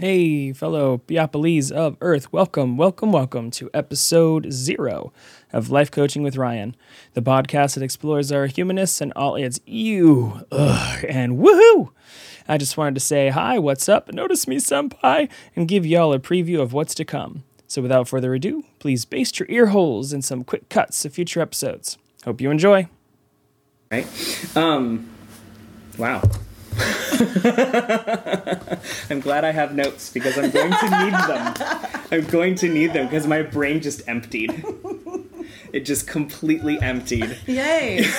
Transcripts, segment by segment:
Hey, fellow Biopolese of Earth, welcome, welcome, welcome to episode zero of Life Coaching with Ryan, the podcast that explores our humanness and all its you, ugh, and woohoo! I just wanted to say hi, what's up, notice me, senpai, and give y'all a preview of what's to come. So without further ado, please baste your ear holes in some quick cuts of future episodes. Hope you enjoy. Right? Um, wow. I'm glad I have notes because I'm going to need them. I'm going to need them because my brain just emptied. It just completely emptied. Yay!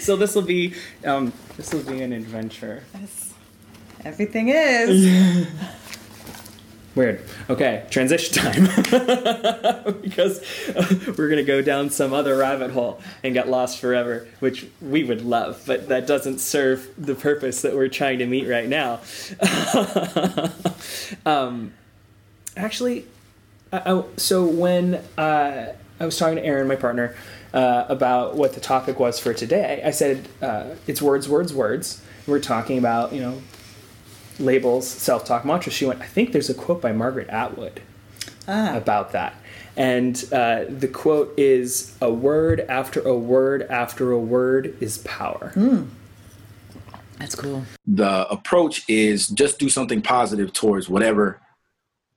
So this will be um, this will be an adventure. Yes. Everything is. Weird. Okay, transition time. because uh, we're going to go down some other rabbit hole and get lost forever, which we would love, but that doesn't serve the purpose that we're trying to meet right now. um, actually, I, I, so when uh, I was talking to Aaron, my partner, uh, about what the topic was for today, I said uh, it's words, words, words. We're talking about, you know, labels, self talk mantra, she went, I think there's a quote by Margaret Atwood Ah. about that. And uh, the quote is a word after a word after a word is power. That's cool. the approach is just do something positive towards whatever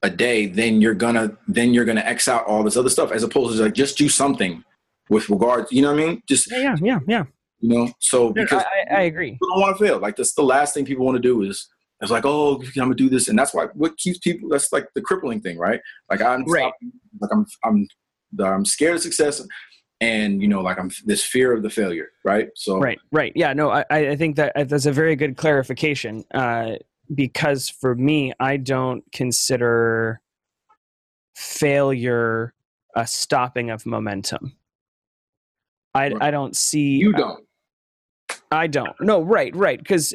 a day then you're gonna then you're gonna x out all this other stuff as opposed to like just do something with regards you know what i mean just Yeah, yeah, yeah, yeah. you know so because I, I agree. people don't want to fail like that's the last thing people want to do is it's like oh i'm gonna do this and that's why what keeps people that's like the crippling thing right like i'm Right. like i'm i'm i'm scared of success and you know like i'm this fear of the failure right so Right, right. Yeah, no, I, I think that uh, that's a very good clarification uh, because for me, I don't consider failure a stopping of momentum. I, Right. I don't see you don't I don't. No, right, right. Because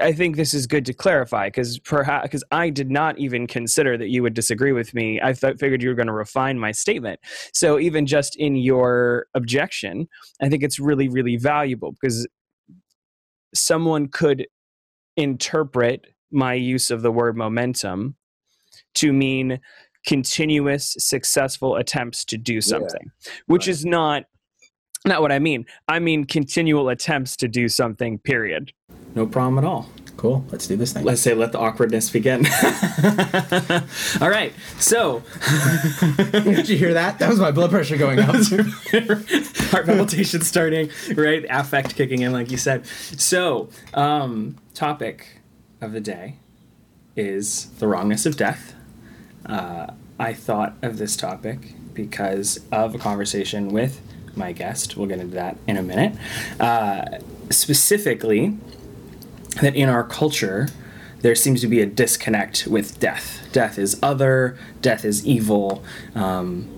I think this is good to clarify. Because perhaps because I did not even consider that you would disagree with me. I thought figured you were going to refine my statement. So even just in your objection, I think it's really, really valuable because someone could interpret my use of the word momentum to mean continuous successful attempts to do something which right. is not not what I mean. I mean continual attempts to do something, period. No problem at all. Cool. Let's do this thing. Let's say let the awkwardness begin. all right. So, Did you hear that? That was my blood pressure going up. heart palpitation starting, right? Affect kicking in, like you said. So, um, topic of the day is the wrongness of death. Uh, I thought of this topic because of a conversation with my guest. We'll get into that in a minute. Uh, specifically, that in our culture, there seems to be a disconnect with death. Death is other, death is evil. Um,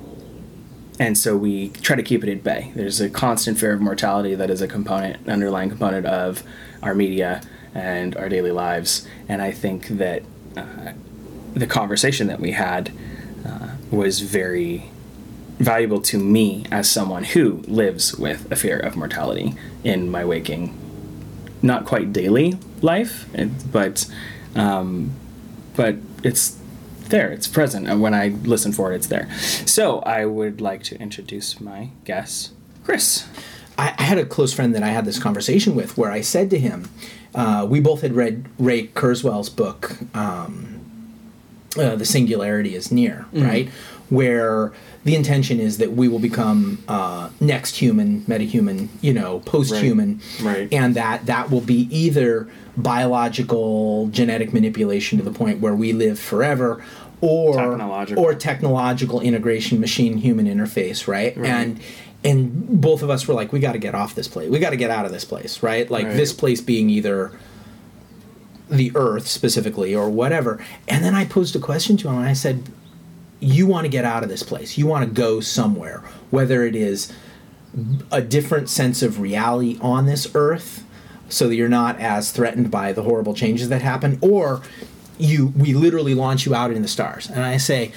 and so we try to keep it at bay. There's a constant fear of mortality that is a component, underlying component of our media and our daily lives. And I think that uh, the conversation that we had uh, was very valuable to me as someone who lives with a fear of mortality in my waking, not quite daily life, but um, but it's there, it's present, and when I listen for it, it's there. So I would like to introduce my guest, Chris. I, I had a close friend that I had this conversation with where I said to him, uh, we both had read Ray Kurzweil's book, um, uh, The Singularity is Near, right? Where the intention is that we will become uh, next human, metahuman, you know, post-human, Right. and that that will be either biological genetic manipulation to the point where we live forever, or Technological. or technological integration, machine human interface, right? And and both of us were like, we got to get off this place. We got to get out of this place, right? Like Right. this place being either the Earth specifically or whatever. And then I posed a question to him, and I said, "You want to get out of this place? You want to go somewhere, whether it is." a different sense of reality on this earth so that you're not as threatened by the horrible changes that happen or you we literally launch you out in the stars and i say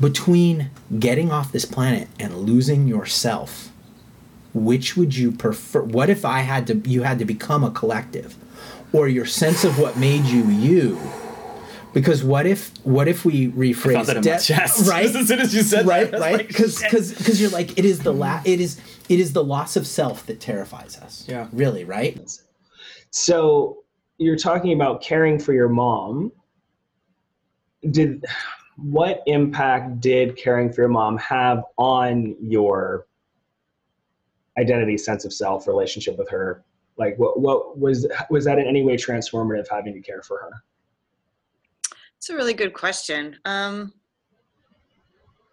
between getting off this planet and losing yourself which would you prefer what if i had to you had to become a collective or your sense of what made you you Because what if what if we rephrase that in my death right? As soon as you said that, right, I right, like, because shit. because you're like it is the la- it is it is the loss of self that terrifies us. Yeah. really, right? So you're talking about caring for your mom. Did what impact did caring for your mom have on your identity, sense of self, relationship with her? Like what what was was that in any way transformative having to care for her? It's a really good question. Um,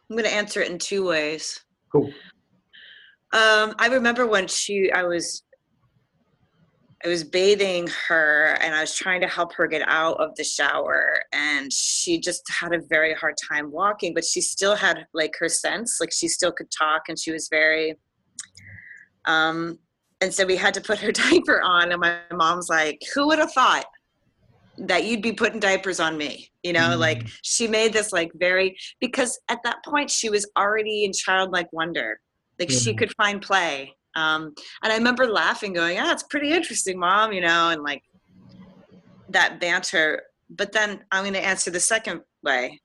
I'm going to answer it in two ways. Cool. Um, I remember when she, I was, I was bathing her, and I was trying to help her get out of the shower, and she just had a very hard time walking, but she still had like her sense, like she still could talk, and she was very. Um, and so we had to put her diaper on, and my mom's like, "Who would have thought?" that you'd be putting diapers on me you know like she made this like very because at that point she was already in childlike wonder like she Mhm. could find play um and i remember laughing going ah it's pretty interesting mom you know and like that banter but then i'm going to answer the second way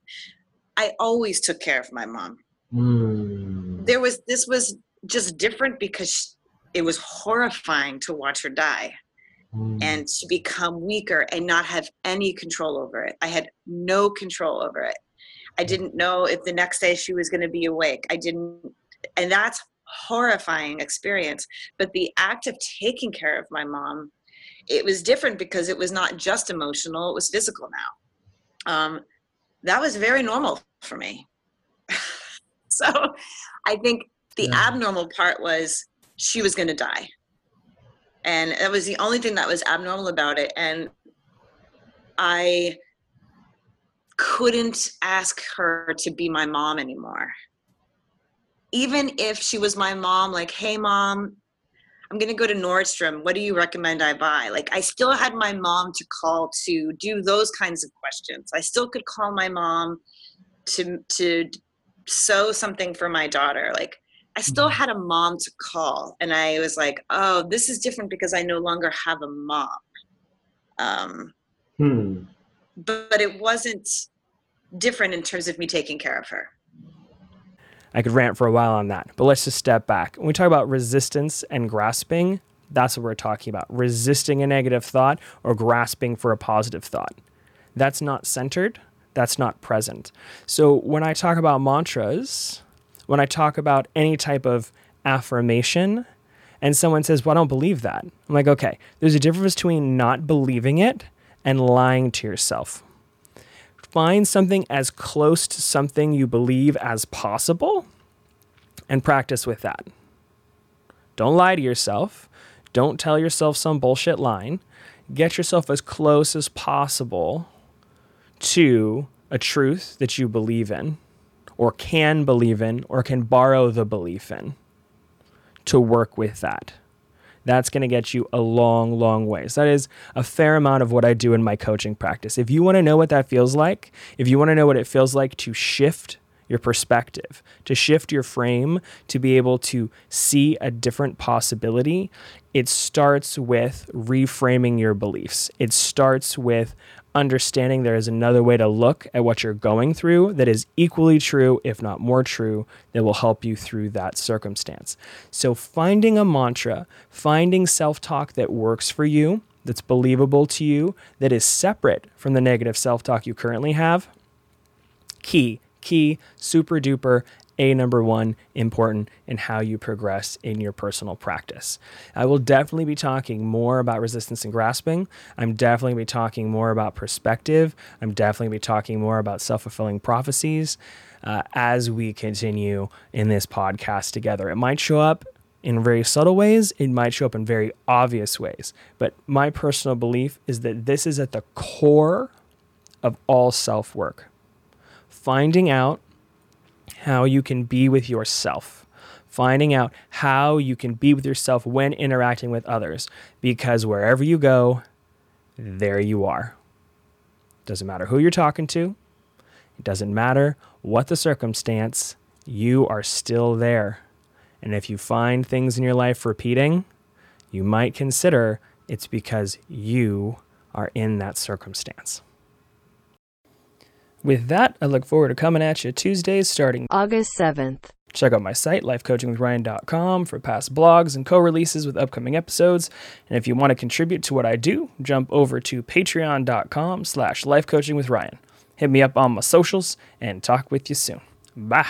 i always took care of my mom Mm. there was this was just different because it was horrifying to watch her die Mm. and to become weaker and not have any control over it. I had no control over it. I didn't know if the next day she was going to be awake. I didn't, and that's horrifying experience. But the act of taking care of my mom, it was different because it was not just emotional; it was physical now. Um, that was very normal for me. so, I think the Yeah. abnormal part was she was going to die. And that was the only thing that was abnormal about it and i couldn't ask her to be my mom anymore. Even if she was my mom like hey mom i'm going to go to nordstrom. What do you recommend i buy? Like i still had my mom to call to do those kinds of questions. I still could call my mom to to sew something for my daughter. Like I still had a mom to call, and I was like, "Oh, this is different because I no longer have a mom." Um, Hmm. but, but it wasn't different in terms of me taking care of her. I could rant for a while on that, but let's just step back. When we talk about resistance and grasping, that's what we're talking about resisting a negative thought or grasping for a positive thought. That's not centered, that's not present. So when I talk about mantras, when I talk about any type of affirmation, and someone says, Well, I don't believe that, I'm like, Okay, there's a difference between not believing it and lying to yourself find something as close to something you believe as possible and practice with that. Don't lie to yourself. Don't tell yourself some bullshit line. Get yourself as close as possible to a truth that you believe in, or can believe in, or can borrow the belief in to work with that that's going to get you a long, long ways. That is a fair amount of what I do in my coaching practice. If you want to know what that feels like, if you want to know what it feels like to shift your perspective, to shift your frame, to be able to see a different possibility, it starts with reframing your beliefs. It starts with understanding there is another way to look at what you're going through that is equally true, if not more true, that will help you through that circumstance. So, finding a mantra, finding self talk that works for you, that's believable to you, that is separate from the negative self talk you currently have, key, key, super duper, a number one important in how you progress in your personal practice. I will definitely be talking more about resistance and grasping. I'm definitely be talking more about perspective. I'm definitely be talking more about self fulfilling prophecies uh, as we continue in this podcast together. It might show up in very subtle ways, it might show up in very obvious ways. But my personal belief is that this is at the core of all self work. Finding out how you can be with yourself, finding out how you can be with yourself when interacting with others, because wherever you go, there you are. Doesn't matter who you're talking to, it doesn't matter what the circumstance, you are still there. And if you find things in your life repeating, you might consider it's because you are in that circumstance. With that, I look forward to coming at you Tuesdays starting August 7th. Check out my site, lifecoachingwithryan.com, for past blogs and co releases with upcoming episodes. And if you want to contribute to what I do, jump over to patreon.com slash lifecoachingwithryan. Hit me up on my socials and talk with you soon. Bye.